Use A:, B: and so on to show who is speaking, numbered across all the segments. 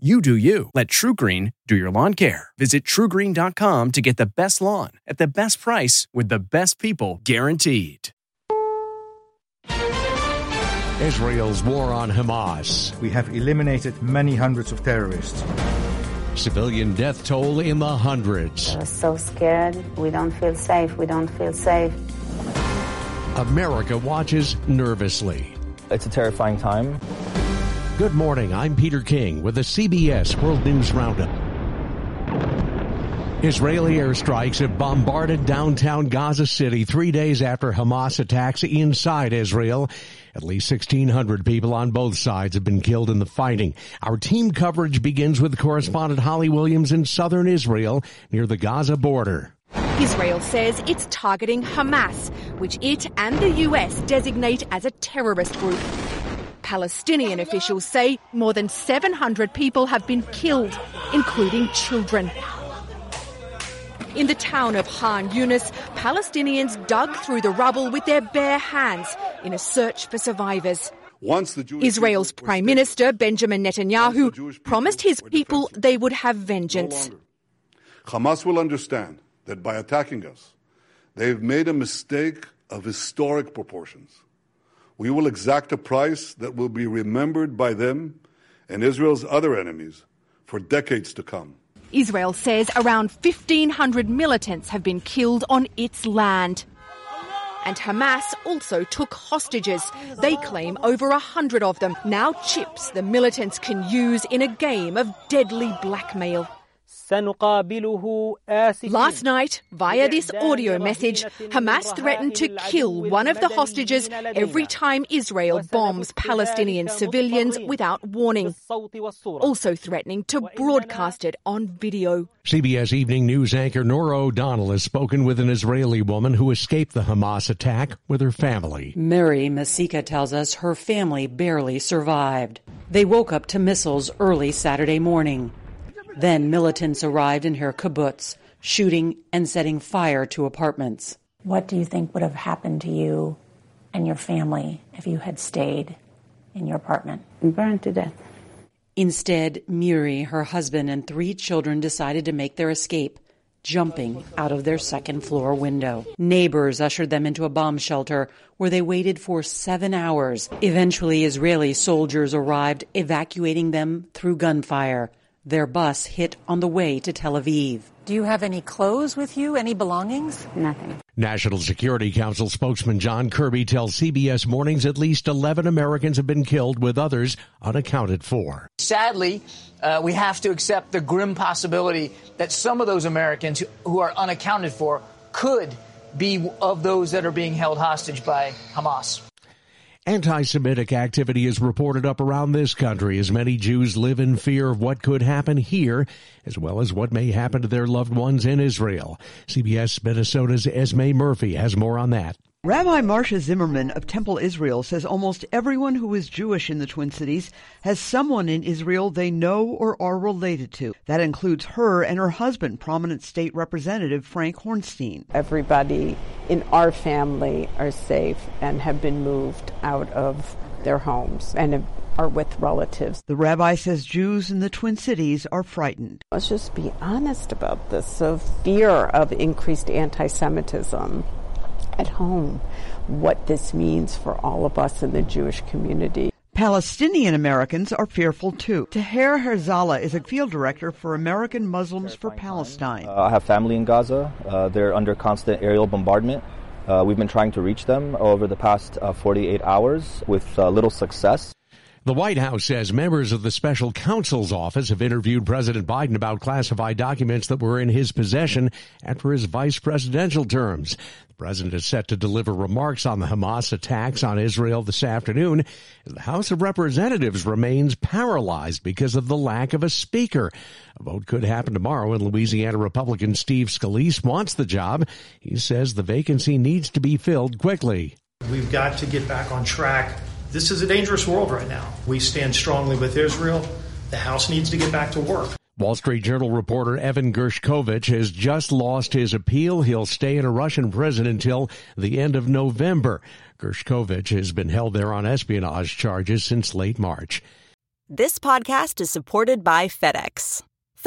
A: You do you. Let TruGreen do your lawn care. Visit trugreen.com to get the best lawn at the best price with the best people guaranteed.
B: Israel's war on Hamas.
C: We have eliminated many hundreds of terrorists.
B: Civilian death toll in the hundreds.
D: We're so scared. We don't feel safe. We don't feel safe.
B: America watches nervously.
E: It's a terrifying time.
B: Good morning. I'm Peter King with the CBS World News Roundup. Israeli airstrikes have bombarded downtown Gaza City three days after Hamas attacks inside Israel. At least 1,600 people on both sides have been killed in the fighting. Our team coverage begins with correspondent Holly Williams in southern Israel near the Gaza border.
F: Israel says it's targeting Hamas, which it and the US designate as a terrorist group. Palestinian officials say more than 700 people have been killed, including children. In the town of Khan Yunis, Palestinians dug through the rubble with their bare hands in a search for survivors. Israel's Prime Minister Benjamin Netanyahu promised his people they would have vengeance.
G: Hamas will understand that by attacking us, they've made a mistake of historic proportions we will exact a price that will be remembered by them and Israel's other enemies for decades to come.
F: Israel says around 1,500 militants have been killed on its land. And Hamas also took hostages. They claim over a hundred of them. Now chips the militants can use in a game of deadly blackmail. Last night, via this audio message, Hamas threatened to kill one of the hostages every time Israel bombs Palestinian civilians without warning, also threatening to broadcast it on video.
B: CBS Evening News anchor Norah O'Donnell has spoken with an Israeli woman who escaped the Hamas attack with her family.
H: Mary Masika tells us her family barely survived. They woke up to missiles early Saturday morning. Then militants arrived in her kibbutz, shooting and setting fire to apartments.
D: What do you think would have happened to you and your family if you had stayed in your apartment?
I: Burned to death.
H: Instead, Muri, her husband, and three children decided to make their escape, jumping out of their second floor window. Neighbors ushered them into a bomb shelter where they waited for seven hours. Eventually, Israeli soldiers arrived, evacuating them through gunfire. Their bus hit on the way to Tel Aviv.
J: Do you have any clothes with you? Any belongings?
I: Nothing.
B: National Security Council spokesman John Kirby tells CBS Mornings at least 11 Americans have been killed, with others unaccounted for.
K: Sadly, uh, we have to accept the grim possibility that some of those Americans who are unaccounted for could be of those that are being held hostage by Hamas.
B: Anti Semitic activity is reported up around this country as many Jews live in fear of what could happen here, as well as what may happen to their loved ones in Israel. CBS Minnesota's Esme Murphy has more on that.
L: Rabbi Marcia Zimmerman of Temple Israel says almost everyone who is Jewish in the Twin Cities has someone in Israel they know or are related to. That includes her and her husband, prominent state representative Frank Hornstein.
I: Everybody in our family are safe and have been moved out of their homes and are with relatives.
L: The rabbi says Jews in the Twin Cities are frightened.
I: Let's just be honest about this of fear of increased anti Semitism at home what this means for all of us in the Jewish community.
L: Palestinian Americans are fearful too. Taher Herzallah is a field director for American Muslims for Palestine.
E: Uh, I have family in Gaza. Uh, they're under constant aerial bombardment. Uh, we've been trying to reach them over the past uh, 48 hours with uh, little success.
B: The White House says members of the special counsel's office have interviewed President Biden about classified documents that were in his possession after his vice presidential terms. The president is set to deliver remarks on the Hamas attacks on Israel this afternoon. The House of Representatives remains paralyzed because of the lack of a speaker. A vote could happen tomorrow, and Louisiana Republican Steve Scalise wants the job. He says the vacancy needs to be filled quickly.
M: We've got to get back on track this is a dangerous world right now. We stand strongly with Israel. The House needs to get back to work.
B: Wall Street Journal reporter Evan Gershkovich has just lost his appeal. He'll stay in a Russian prison until the end of November. Gershkovich has been held there on espionage charges since late March.
N: This podcast is supported by FedEx.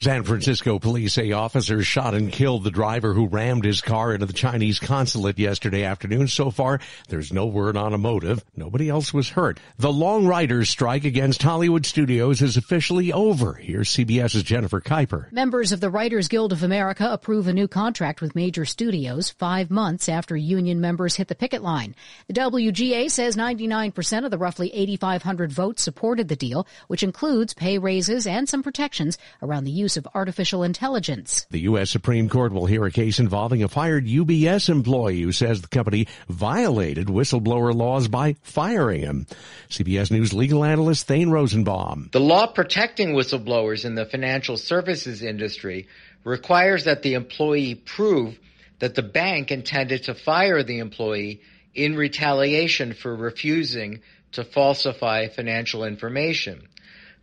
B: San Francisco police say officers shot and killed the driver who rammed his car into the Chinese consulate yesterday afternoon. So far, there's no word on a motive. Nobody else was hurt. The long writers strike against Hollywood studios is officially over. Here's CBS's Jennifer Kuiper.
O: Members of the Writers Guild of America approve a new contract with major studios five months after union members hit the picket line. The WGA says 99% of the roughly 8,500 votes supported the deal, which includes pay raises and some protections around the use use of artificial intelligence.
B: The U.S. Supreme Court will hear a case involving a fired UBS employee who says the company violated whistleblower laws by firing him. CBS News legal analyst Thane Rosenbaum.
P: The law protecting whistleblowers in the financial services industry requires that the employee prove that the bank intended to fire the employee in retaliation for refusing to falsify financial information.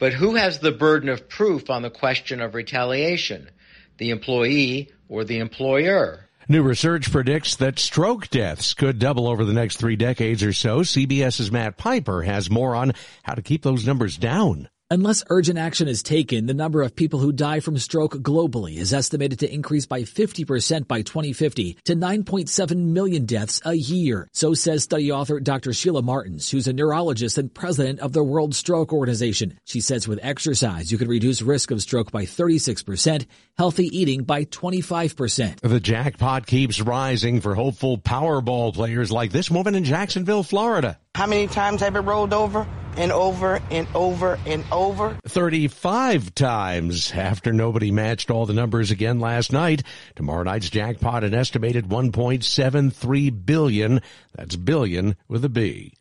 P: But who has the burden of proof on the question of retaliation? The employee or the employer?
B: New research predicts that stroke deaths could double over the next three decades or so. CBS's Matt Piper has more on how to keep those numbers down.
Q: Unless urgent action is taken, the number of people who die from stroke globally is estimated to increase by 50% by 2050 to 9.7 million deaths a year. So says study author Dr. Sheila Martins, who's a neurologist and president of the World Stroke Organization. She says with exercise, you can reduce risk of stroke by 36%, healthy eating by 25%.
B: The jackpot keeps rising for hopeful Powerball players like this woman in Jacksonville, Florida.
R: How many times have it rolled over and over and over and over?
B: 35 times after nobody matched all the numbers again last night. Tomorrow night's jackpot an estimated 1.73 billion. That's billion with a B.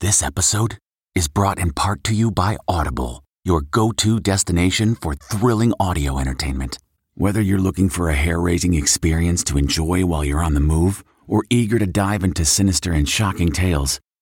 S: This episode is brought in part to you by Audible, your go-to destination for thrilling audio entertainment. Whether you're looking for a hair-raising experience to enjoy while you're on the move or eager to dive into sinister and shocking tales,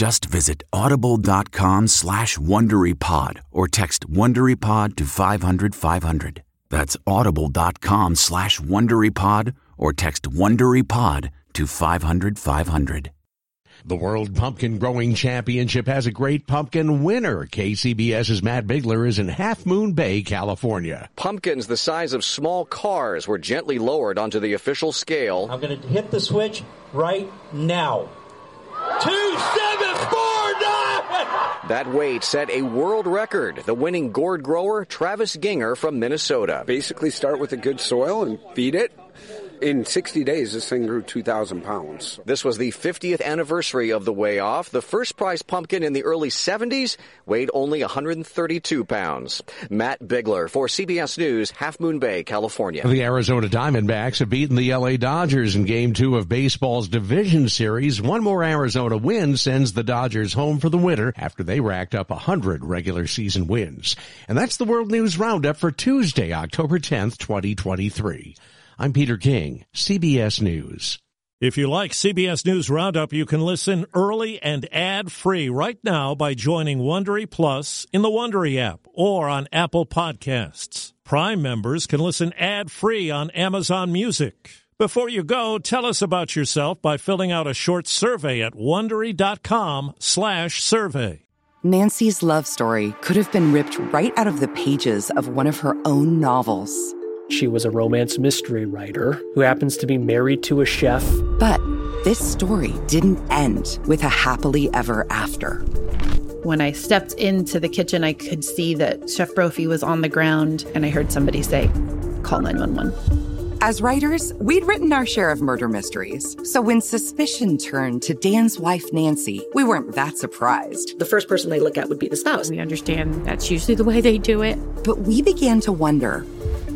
S: Just visit audible.com slash WonderyPod or text WonderyPod to 500, 500. That's audible.com slash WonderyPod or text WonderyPod to 500, 500.
B: The World Pumpkin Growing Championship has a great pumpkin winner. KCBS's Matt Bigler is in Half Moon Bay, California.
T: Pumpkins the size of small cars were gently lowered onto the official scale.
U: I'm going to hit the switch right now. Two, seven, four, nine!
T: That weight set a world record. The winning gourd grower, Travis Gienger from Minnesota.
V: Basically start with a good soil and feed it
W: In 60 days, this thing grew 2,000 pounds.
T: This was the 50th anniversary of the Weigh Off. The first prize pumpkin in the early 70s weighed only 132 pounds. Matt Bigler for CBS News, Half Moon Bay, California.
B: The Arizona Diamondbacks have beaten the LA Dodgers in game two of baseball's division series. One more Arizona win sends the Dodgers home for the winter after they racked up 100 regular season wins. And that's the World News Roundup for Tuesday, October 10th, 2023. I'm Peter King, CBS News.
F: If you like CBS News Roundup, you can listen early and ad-free right now by joining Wondery Plus in the Wondery app or on Apple Podcasts. Prime members can listen ad-free on Amazon Music. Before you go, tell us about yourself by filling out a short survey at wondery.com/survey.
V: Nancy's love story could have been ripped right out of the pages of one of her own novels.
X: She was a romance mystery writer who happens to be married to a chef.
V: But this story didn't end with a happily ever after.
Y: When I stepped into the kitchen, I could see that Chef Brophy was on the ground, and I heard somebody say, Call 911.
V: As writers, we'd written our share of murder mysteries. So when suspicion turned to Dan's wife, Nancy, we weren't that surprised.
Z: The first person they look at would be the spouse.
Y: We understand that's usually the way they do it.
V: But we began to wonder